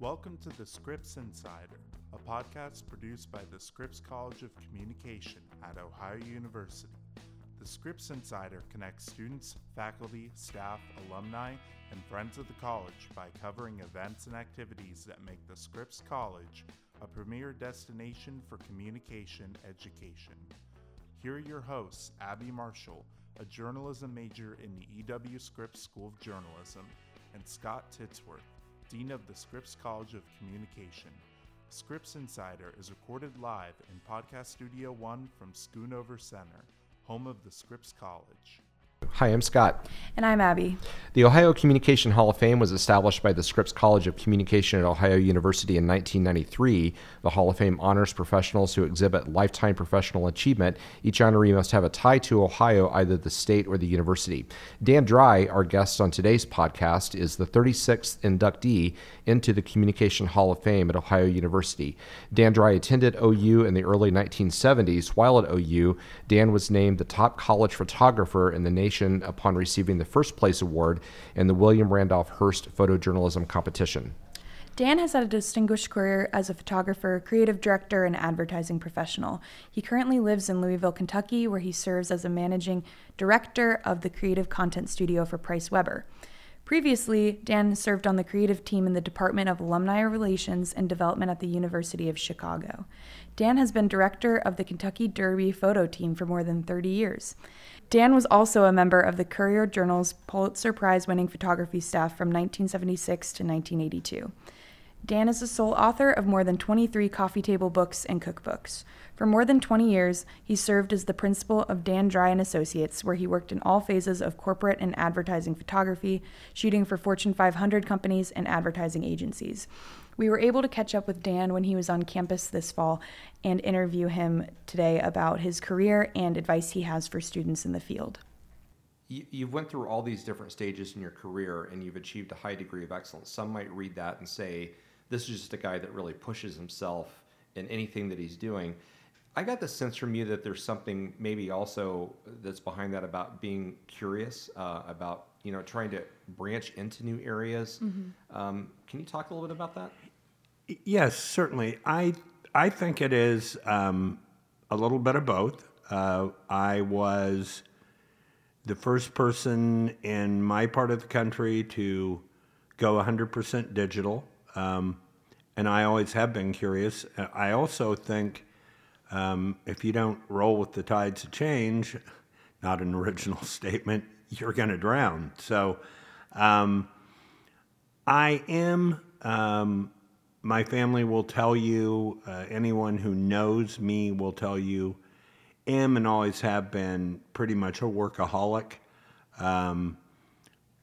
Welcome to the Scripps Insider, a podcast produced by the Scripps College of Communication at Ohio University. The Scripps Insider connects students, faculty, staff, alumni, and friends of the college by covering events and activities that make the Scripps College a premier destination for communication education. Here are your hosts, Abby Marshall, a journalism major in the E.W. Scripps School of Journalism, and Scott Titsworth, Dean of the Scripps College of Communication. Scripps Insider is recorded live in Podcast Studio One from Schoonover Center, home of the Scripps College. Hi, I'm Scott. And I'm Abby. The Ohio Communication Hall of Fame was established by the Scripps College of Communication at Ohio University in 1993. The Hall of Fame honors professionals who exhibit lifetime professional achievement. Each honoree must have a tie to Ohio, either the state or the university. Dan Dry, our guest on today's podcast, is the 36th inductee into the Communication Hall of Fame at Ohio University. Dan Dry attended OU in the early 1970s. While at OU, Dan was named the top college photographer in the nation upon receiving the first place award in the William Randolph Hearst photojournalism competition. Dan has had a distinguished career as a photographer, creative director, and advertising professional. He currently lives in Louisville, Kentucky, where he serves as a managing director of the creative content studio for Price Weber. Previously, Dan served on the creative team in the Department of Alumni Relations and Development at the University of Chicago. Dan has been director of the Kentucky Derby photo team for more than 30 years. Dan was also a member of the Courier Journal's Pulitzer Prize winning photography staff from 1976 to 1982. Dan is the sole author of more than 23 coffee table books and cookbooks. For more than 20 years, he served as the principal of Dan Dry and Associates, where he worked in all phases of corporate and advertising photography, shooting for Fortune 500 companies and advertising agencies. We were able to catch up with Dan when he was on campus this fall and interview him today about his career and advice he has for students in the field. You, you've went through all these different stages in your career and you've achieved a high degree of excellence. Some might read that and say, this is just a guy that really pushes himself in anything that he's doing. I got the sense from you that there's something maybe also that's behind that about being curious uh, about you know trying to branch into new areas. Mm-hmm. Um, can you talk a little bit about that? Yes, certainly. I I think it is um, a little bit of both. Uh, I was the first person in my part of the country to go 100% digital. Um, and I always have been curious. I also think um, if you don't roll with the tides of change, not an original statement, you're going to drown. So um, I am, um, my family will tell you, uh, anyone who knows me will tell you, am and always have been pretty much a workaholic. Um,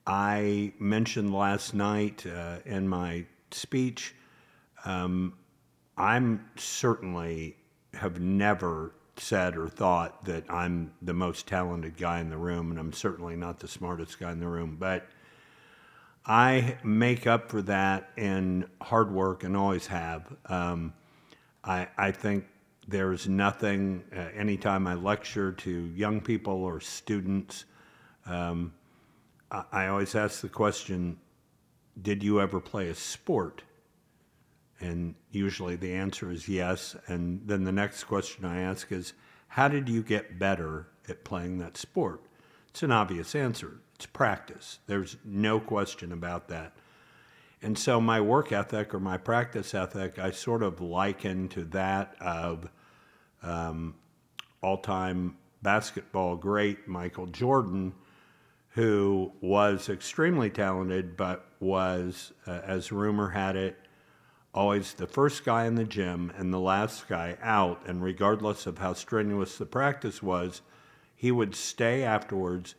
I mentioned last night uh, in my speech, um, I'm certainly have never said or thought that I'm the most talented guy in the room, and I'm certainly not the smartest guy in the room. But I make up for that in hard work and always have. Um, I, I think there's nothing, uh, anytime I lecture to young people or students, um, I, I always ask the question Did you ever play a sport? And usually the answer is yes. And then the next question I ask is, how did you get better at playing that sport? It's an obvious answer. It's practice. There's no question about that. And so my work ethic or my practice ethic, I sort of liken to that of um, all time basketball great Michael Jordan, who was extremely talented, but was, uh, as rumor had it, always the first guy in the gym and the last guy out. And regardless of how strenuous the practice was, he would stay afterwards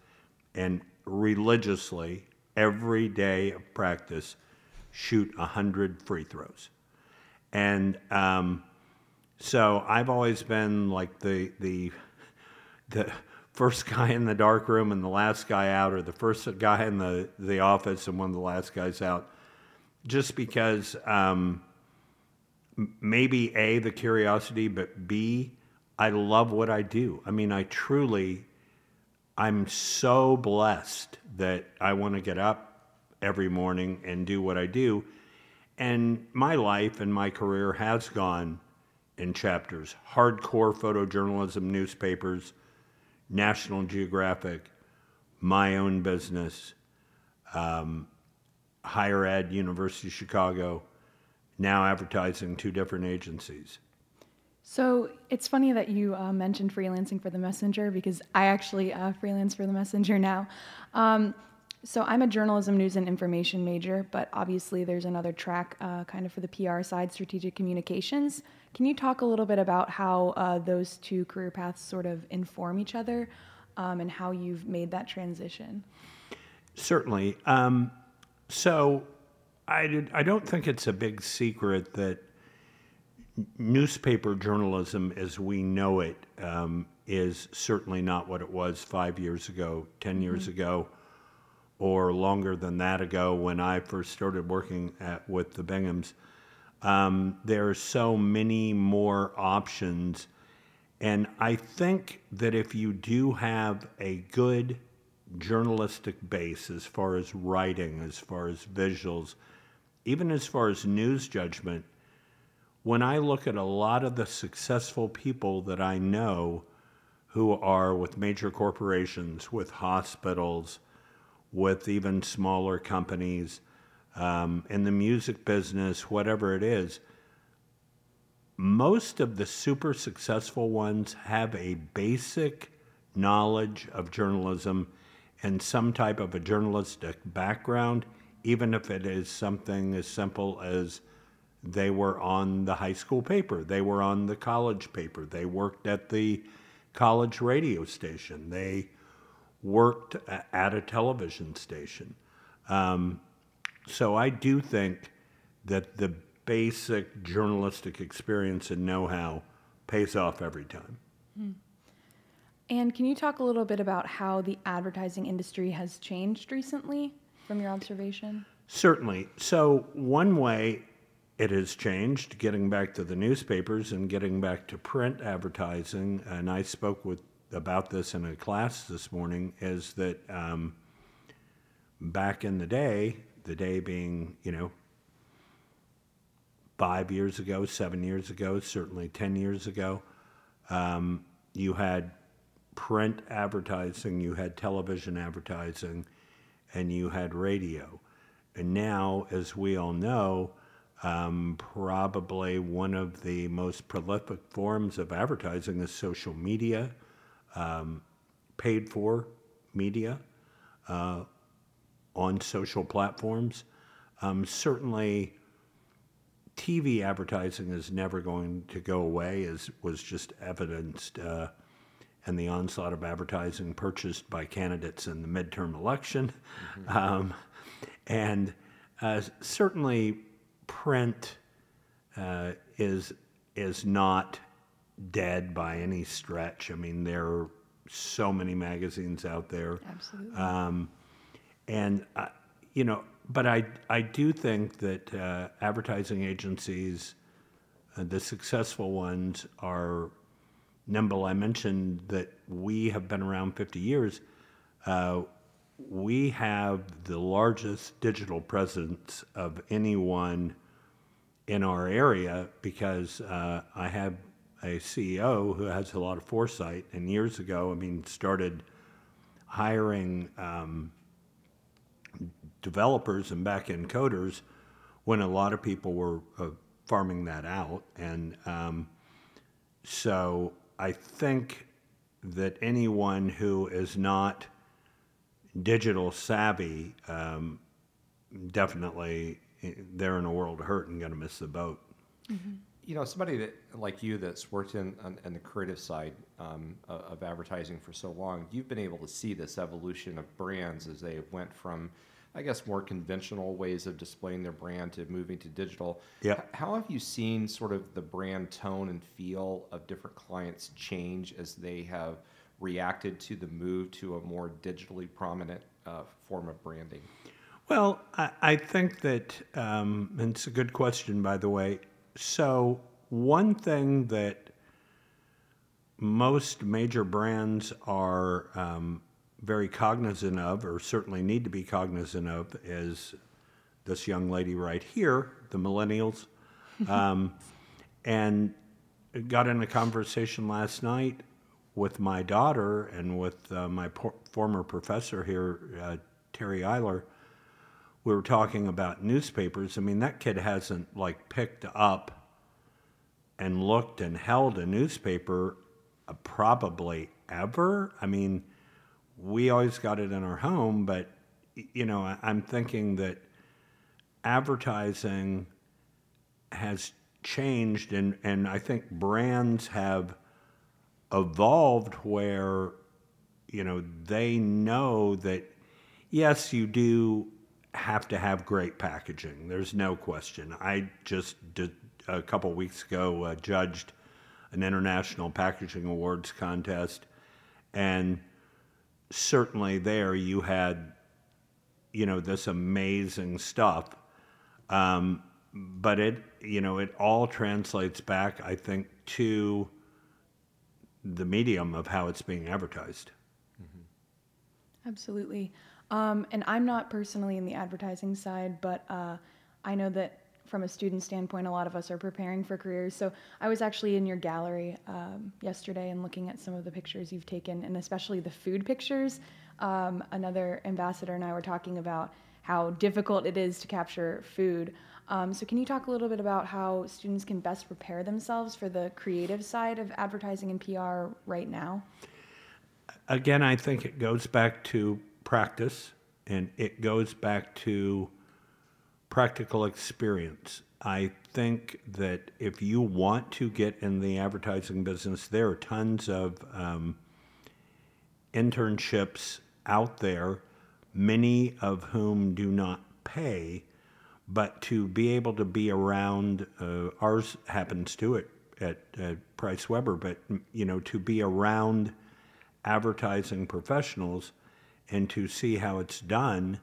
and religiously, every day of practice, shoot 100 free throws. And um, so I've always been like the, the, the first guy in the dark room and the last guy out, or the first guy in the, the office and one of the last guys out just because um, maybe A, the curiosity, but B, I love what I do. I mean, I truly, I'm so blessed that I want to get up every morning and do what I do. and my life and my career has gone in chapters hardcore photojournalism newspapers, National Geographic, my own business, um, higher ed, University of Chicago, now advertising two different agencies. So it's funny that you uh, mentioned freelancing for the Messenger because I actually uh, freelance for the Messenger now. Um, so I'm a journalism, news, and information major, but obviously there's another track uh, kind of for the PR side, strategic communications. Can you talk a little bit about how uh, those two career paths sort of inform each other um, and how you've made that transition? Certainly. Um, so I, did, I don't think it's a big secret that newspaper journalism as we know it um, is certainly not what it was five years ago, 10 years mm-hmm. ago, or longer than that ago when I first started working at, with the Binghams. Um, there are so many more options. And I think that if you do have a good journalistic base as far as writing, as far as visuals, even as far as news judgment, when I look at a lot of the successful people that I know who are with major corporations, with hospitals, with even smaller companies, um, in the music business, whatever it is, most of the super successful ones have a basic knowledge of journalism and some type of a journalistic background, even if it is something as simple as they were on the high school paper, they were on the college paper, they worked at the college radio station, they worked at a television station. Um, so I do think that the basic journalistic experience and know how pays off every time. Hmm. And can you talk a little bit about how the advertising industry has changed recently from your observation? Certainly. So, one way it has changed, getting back to the newspapers and getting back to print advertising. And I spoke with about this in a class this morning. Is that um, back in the day, the day being you know five years ago, seven years ago, certainly ten years ago, um, you had print advertising, you had television advertising, and you had radio. And now, as we all know, um, probably one of the most prolific forms of advertising is social media, um, paid for media uh, on social platforms. Um, certainly, TV advertising is never going to go away, as was just evidenced uh, in the onslaught of advertising purchased by candidates in the midterm election. Mm-hmm. Um, and uh, certainly, print uh, is is not dead by any stretch. I mean, there are so many magazines out there. Absolutely. Um, and uh, you know, but I I do think that uh, advertising agencies, uh, the successful ones, are nimble. I mentioned that we have been around 50 years. Uh, we have the largest digital presence of anyone in our area because uh, I have a CEO who has a lot of foresight. And years ago, I mean, started hiring um, developers and back end coders when a lot of people were uh, farming that out. And um, so I think that anyone who is not digital savvy, um, definitely they're in a world of hurt and going to miss the boat. Mm-hmm. You know, somebody that like you that's worked in on, on the creative side um, of advertising for so long, you've been able to see this evolution of brands as they have went from, I guess, more conventional ways of displaying their brand to moving to digital. Yeah. How have you seen sort of the brand tone and feel of different clients change as they have? reacted to the move to a more digitally prominent uh, form of branding? Well, I, I think that um, and it's a good question, by the way. So, one thing that most major brands are um, very cognizant of, or certainly need to be cognizant of, is this young lady right here, the millennials, um, and got in a conversation last night with my daughter and with uh, my por- former professor here, uh, Terry Eiler. We were talking about newspapers. I mean, that kid hasn't like picked up and looked and held a newspaper uh, probably ever. I mean, we always got it in our home, but you know, I, I'm thinking that advertising has changed, and, and I think brands have evolved where, you know, they know that, yes, you do have to have great packaging. There's no question. I just did a couple weeks ago uh, judged an international packaging awards contest, and certainly there you had, you know, this amazing stuff. Um, but it, you know, it all translates back, I think, to the medium of how it's being advertised. Absolutely. Um, and I'm not personally in the advertising side, but uh, I know that from a student standpoint, a lot of us are preparing for careers. So I was actually in your gallery um, yesterday and looking at some of the pictures you've taken, and especially the food pictures. Um, another ambassador and I were talking about how difficult it is to capture food. Um, so, can you talk a little bit about how students can best prepare themselves for the creative side of advertising and PR right now? Again, I think it goes back to practice and it goes back to practical experience. I think that if you want to get in the advertising business, there are tons of um, internships out there, many of whom do not pay, but to be able to be around, uh, ours happens to it at, at Price Weber, but you know, to be around advertising professionals and to see how it's done.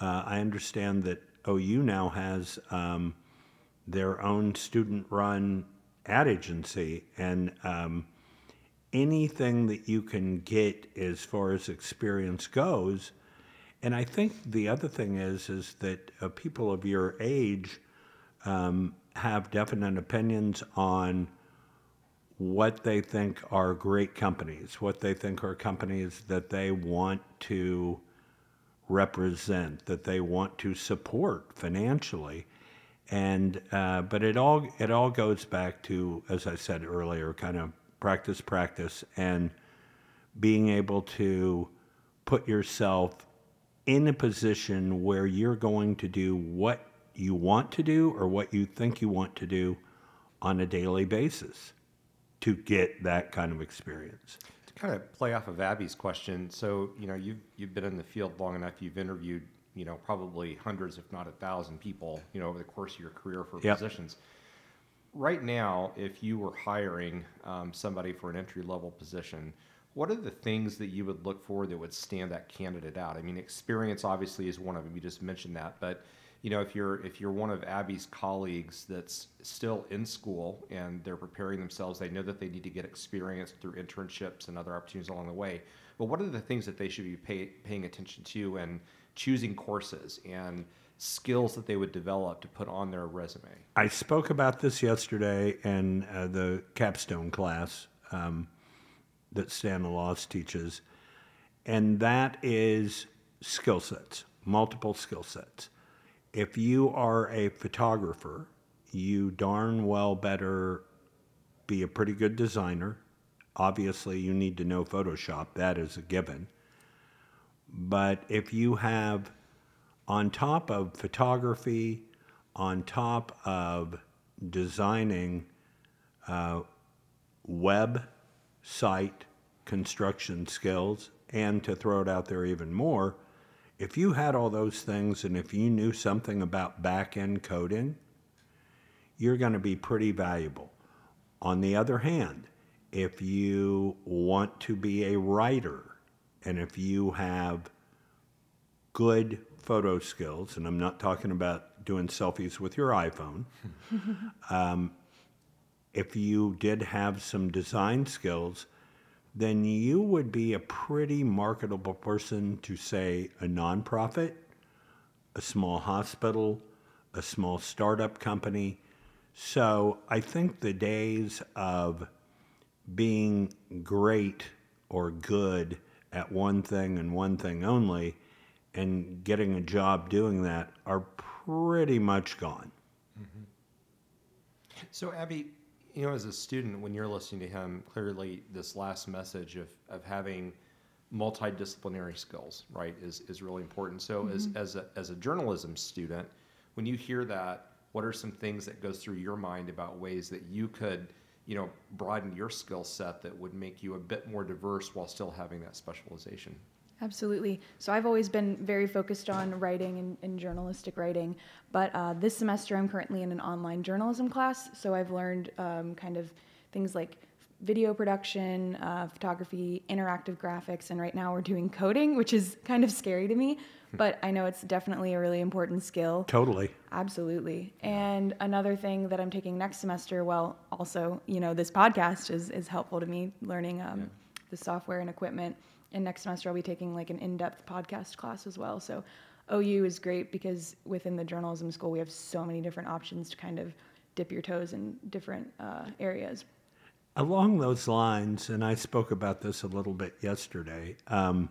Uh, I understand that OU now has um, their own student run ad agency, and um, anything that you can get as far as experience goes. And I think the other thing is is that uh, people of your age um, have definite opinions on what they think are great companies, what they think are companies that they want to represent, that they want to support financially. And uh, but it all it all goes back to, as I said earlier, kind of practice, practice, and being able to put yourself in a position where you're going to do what you want to do or what you think you want to do on a daily basis to get that kind of experience. To kind of play off of Abby's question, so you know you've you've been in the field long enough. You've interviewed you know probably hundreds, if not a thousand people, you know over the course of your career for Yep. positions. Right now, if you were hiring um, somebody for an entry level position, what are the things that you would look for that would stand that candidate out? I mean, experience obviously is one of them. You just mentioned that, but you know, if you're if you're one of Abby's colleagues that's still in school and they're preparing themselves, they know that they need to get experience through internships and other opportunities along the way. But what are the things that they should be pay, paying attention to and choosing courses and skills that they would develop to put on their resume? I spoke about this yesterday in uh, the capstone class um, that Stan Laws teaches, and that is skill sets, multiple skill sets. If you are a photographer, you darn well better be a pretty good designer. Obviously, you need to know Photoshop, that is a given. But if you have, on top of photography, on top of designing uh, web site construction skills, and to throw it out there even more, if you had all those things and if you knew something about back end coding, you're going to be pretty valuable. On the other hand, if you want to be a writer and if you have good photo skills, and I'm not talking about doing selfies with your iPhone, um, if you did have some design skills, then you would be a pretty marketable person to say a nonprofit, a small hospital, a small startup company. So I think the days of being great or good at one thing and one thing only and getting a job doing that are pretty much gone. Mm-hmm. So, Abby, you know, as a student, when you're listening to him, clearly this last message of, of having multidisciplinary skills, right, is, is really important. So, as, mm-hmm. as, a, as a journalism student, when you hear that, what are some things that goes through your mind about ways that you could, you know, broaden your skill set that would make you a bit more diverse while still having that specialization? Absolutely. So I've always been very focused on writing and, and journalistic writing, but uh, this semester I'm currently in an online journalism class. So I've learned um, kind of things like video production, uh, photography, interactive graphics, and right now we're doing coding, which is kind of scary to me, but I know it's definitely a really important skill. Totally. Absolutely. And another thing that I'm taking next semester, well, also, you know, this podcast is, is helpful to me learning um, the software and equipment. And next semester, I'll be taking like an in depth podcast class as well. So OU is great because within the journalism school, we have so many different options to kind of dip your toes in different uh, areas. Along those lines, and I spoke about this a little bit yesterday, um,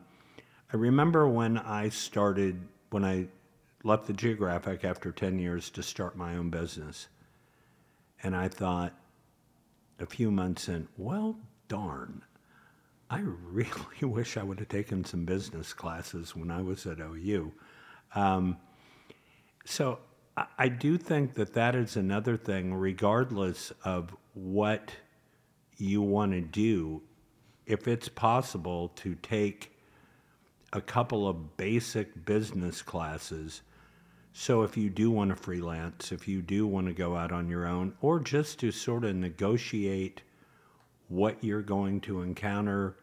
I remember when I started, when I left the Geographic after 10 years to start my own business. And I thought a few months in, well, darn, I really wish I would have taken some business classes when I was at OU. Um, so I, I do think that that is another thing, regardless of what you want to do, if it's possible to take a couple of basic business classes. So if you do want to freelance, if you do want to go out on your own, or just to sort of negotiate what you're going to encounter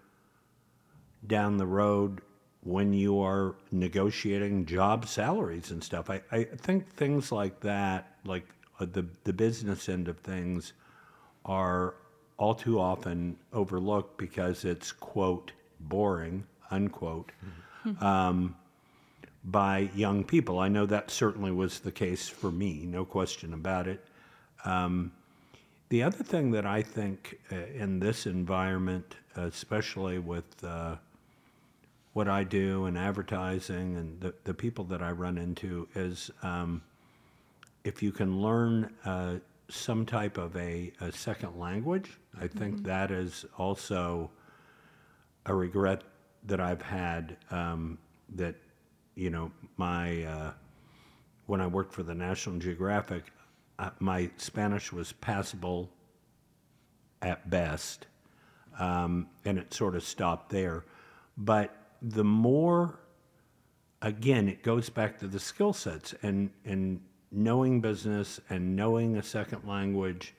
down the road when you are negotiating job salaries and stuff. I, I think things like that, like uh, the, the business end of things, are all too often overlooked because it's, quote, boring, unquote, um, by young people. I know that certainly was the case for me, no question about it. Um, the other thing that I think uh, in this environment, especially with uh, what I do and advertising and the, the people that I run into, is um, if you can learn uh, some type of a, a second language, I think that is also a regret that I've had um, that, you know, my, uh, when I worked for the National Geographic, my Spanish was passable at best, um, and it sort of stopped there. But the more, again, it goes back to the skill sets and, and knowing business and knowing a second language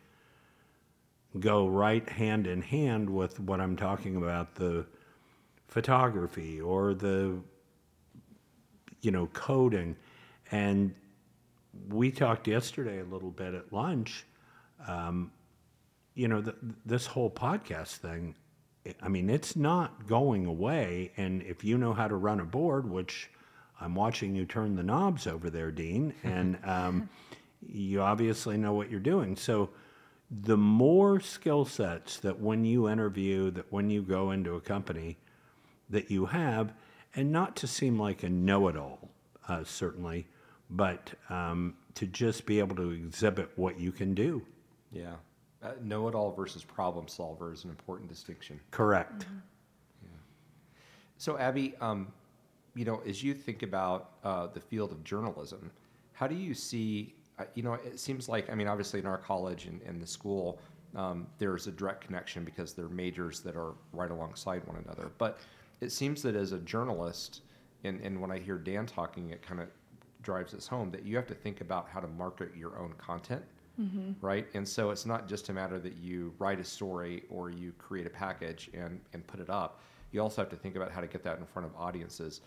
go right hand in hand with what I'm talking about the photography or the you know coding and we talked yesterday a little bit at lunch um, you know the, this whole podcast thing i mean it's not going away. And if you know how to run a board which i'm watching you turn the knobs over there dean and um, you obviously know what you're doing. So the more skill sets that when you interview that when you go into a company that you have and not to seem like a know-it-all uh, certainly but um, to just be able to exhibit what you can do Yeah. Uh, know it all versus problem solver is an important distinction. correct So, Abby, um, you know, as you think about uh, the field of journalism, how do you see, uh, you know, it seems like, I mean, obviously in our college and, and the school, um, there's a direct connection because they're majors that are right alongside one another. But it seems that as a journalist, and, and when I hear Dan talking, it kind of drives this home that you have to think about how to market your own content. Mm-hmm. Right. And so it's not just a matter that you write a story or you create a package and, and put it up. You also have to think about how to get that in front of audiences.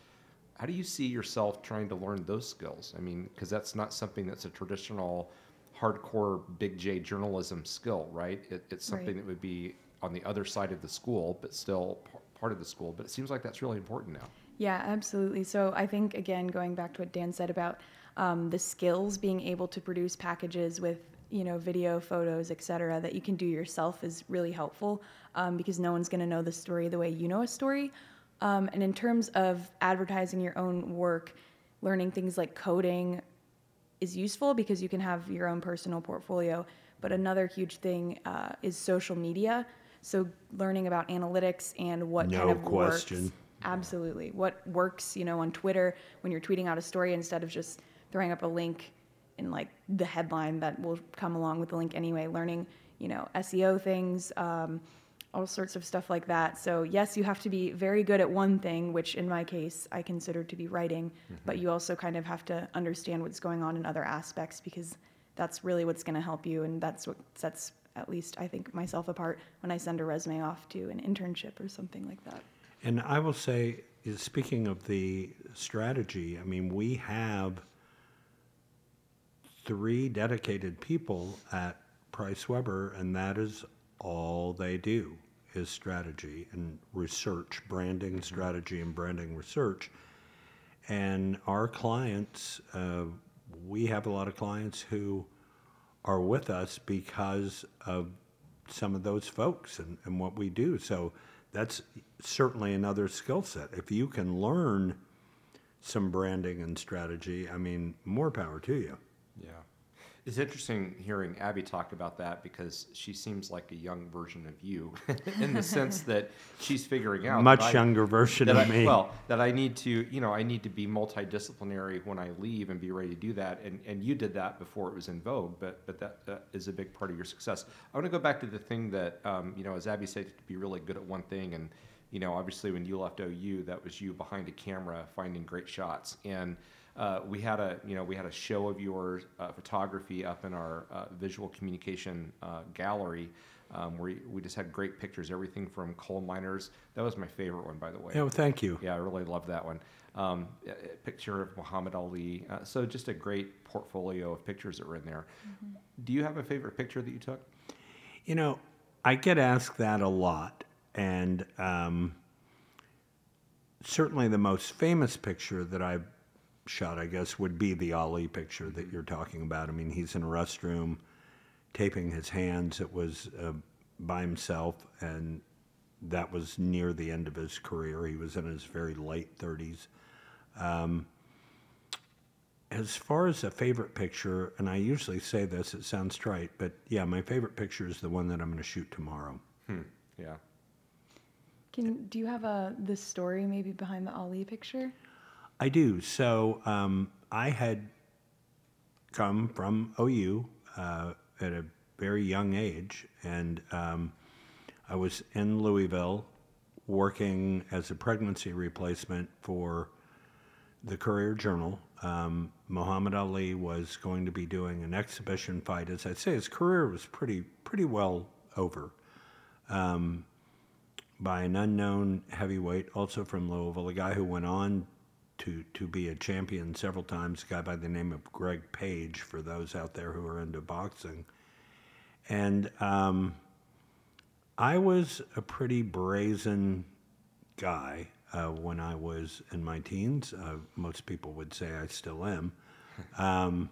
How do you see yourself trying to learn those skills? I mean, because that's not something that's a traditional hardcore big J journalism skill, right? It, it's something Right. that would be on the other side of the school, but still p- part of the school. But it seems like that's really important now. Yeah, absolutely. So I think again, going back to what Dan said about um, the skills, being able to produce packages with you know video, photos, etc., that you can do yourself is really helpful um, because no one's going to know the story the way you know a story. Um, and in terms of advertising your own work, learning things like coding is useful because you can have your own personal portfolio. But another huge thing uh, is social media. So learning about analytics and what No kind of question. works. Absolutely. What works, you know, on Twitter when you're tweeting out a story instead of just throwing up a link in like the headline that will come along with the link anyway. Learning, you know, SEO things, um, all sorts of stuff like that. So yes, you have to be very good at one thing, which in my case I consider to be writing, but you also kind of have to understand what's going on in other aspects because that's really what's going to help you, and that's what sets at least I think myself apart when I send a resume off to an internship or something like that. And I will say, speaking of the strategy, I mean, we have three dedicated people at Price Weber, and that is all they do is strategy and research, branding strategy and branding research. And our clients, uh, we have a lot of clients who are with us because of some of those folks and, and what we do. So that's certainly another skill set. If you can learn some branding and strategy, I mean, more power to you. It's interesting hearing Abby talk about that because she seems like a young version of you in the sense that she's figuring out Much that I- younger version of I, me. Well, that I need to, you know, I need to be multidisciplinary when I leave and be ready to do that. And and you did that before it was in vogue, but but that, that is a big part of your success. I want to go back to the thing that, um, you know, as Abby said, to be really good at one thing. And you know, obviously, when you left OU, that was you behind a camera finding great shots. And uh, we had a, you know, we had a show of your uh, photography up in our uh, visual communication uh, gallery. Um, where we just had great pictures, everything from coal miners. That was my favorite one, by the way. yeah, well, thank you. Yeah, I really love that one. Um, a- a picture of Muhammad Ali. Uh, so just a great portfolio of pictures that were in there. Do you have a favorite picture that you took? You know, I get asked that a lot, and um, certainly the most famous picture that I've shot, I guess, would be the Ali picture that mm-hmm. you're talking about. I mean, he's in a restroom, taping his hands. It was uh, by himself, and that was near the end of his career. He was in his very late 30s. Um, as far as a favorite picture, and I usually say this, it sounds trite, but yeah, my favorite picture is the one that I'm going to shoot tomorrow. Hmm, yeah. Can do you have a the story maybe behind the Ali picture? I do. So um, I had come from OU uh, at a very young age, and um, I was in Louisville working as a pregnancy replacement for the Courier Journal. Um, Muhammad Ali was going to be doing an exhibition fight. As I say, his career was pretty pretty well over. Um, by an unknown heavyweight, also from Louisville, a guy who went on to to be a champion several times, a guy by the name of Greg Page, for those out there who are into boxing. And um, I was a pretty brazen guy uh, when I was in my teens. Uh, most people would say I still am. Um,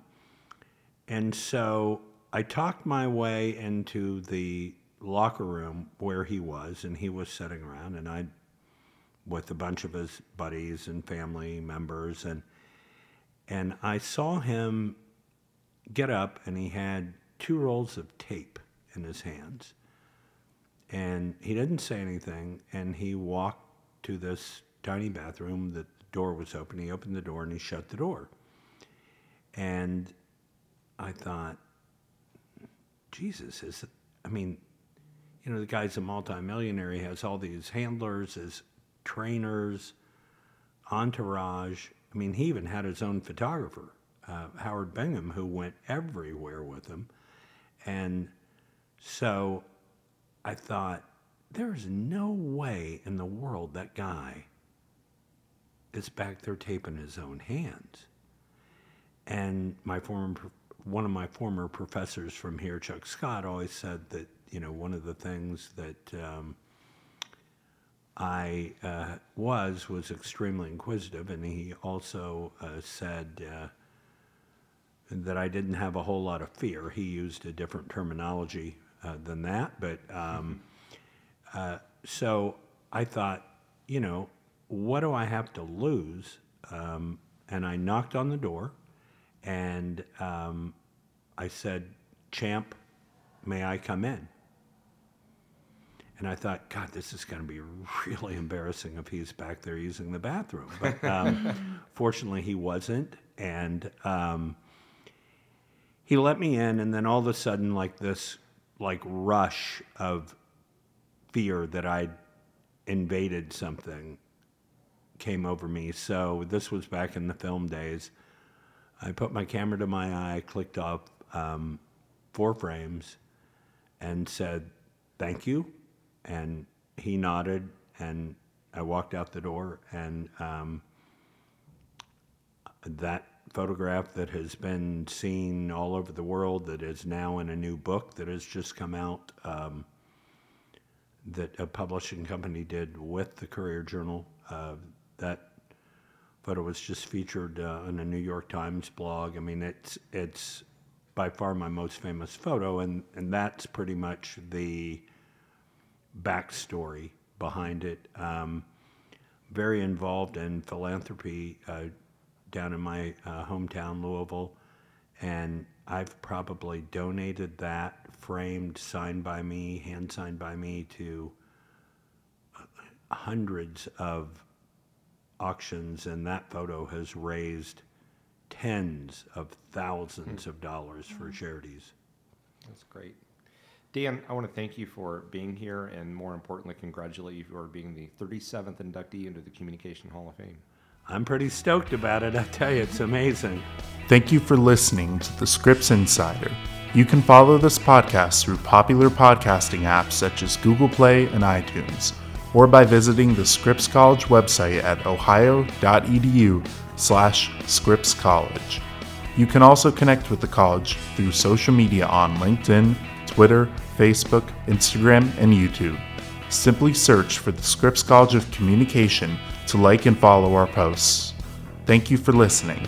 and so I talked my way into the locker room where he was, and he was sitting around, and I, with a bunch of his buddies and family members, and and I saw him get up, and he had two rolls of tape in his hands, and he didn't say anything, and he walked to this tiny bathroom. That the door was open. He opened the door and he shut the door, and I thought, Jesus, is I mean, you know, the guy's a multimillionaire. He has all these handlers, his trainers, entourage. I mean, he even had his own photographer, uh, Howard Bingham, who went everywhere with him. And so I thought, there is no way in the world that guy is back there taping his own hands. And my former, one of my former professors from here, Chuck Scott, always said that you know one of the things that um, I uh, was was extremely inquisitive, and he also uh, said uh, that I didn't have a whole lot of fear. He used a different terminology uh, than that, but um, uh, so I thought, you know, what do I have to lose? Um, and I knocked on the door, and um, I said, "Champ, may I come in?" And I thought, God, this is going to be really embarrassing if he's back there using the bathroom. But um, fortunately, he wasn't. And um, he let me in, and then all of a sudden, like this, like rush of fear that I'd invaded something came over me. So this was back in the film days. I put my camera to my eye, clicked off um, four frames, and said, "Thank you." And he nodded, and I walked out the door, and um, that photograph that has been seen all over the world, that is now in a new book that has just come out, um, that a publishing company did with the Courier Journal. Uh, that photo was just featured uh, in a New York Times blog. I mean, it's it's by far my most famous photo, and and that's pretty much the backstory behind it. Um, very involved in philanthropy uh, down in my uh, hometown, Louisville, and I've probably donated that framed, signed by me, hand signed by me to hundreds of auctions, and that photo has raised tens of thousands of dollars for charities. That's great. Dan, I want to thank you for being here and more importantly, congratulate you for being the 37th inductee into the Communication Hall of Fame. I'm pretty stoked about it. I tell you, it's amazing. Thank you for listening to the Scripps Insider. You can follow this podcast through popular podcasting apps such as Google Play and iTunes, or by visiting the Scripps College website at ohio.edu slash Scripps College. You can also connect with the college through social media on LinkedIn, Twitter, Facebook, Instagram, and YouTube. Simply search for the Scripps College of Communication to like and follow our posts. Thank you for listening.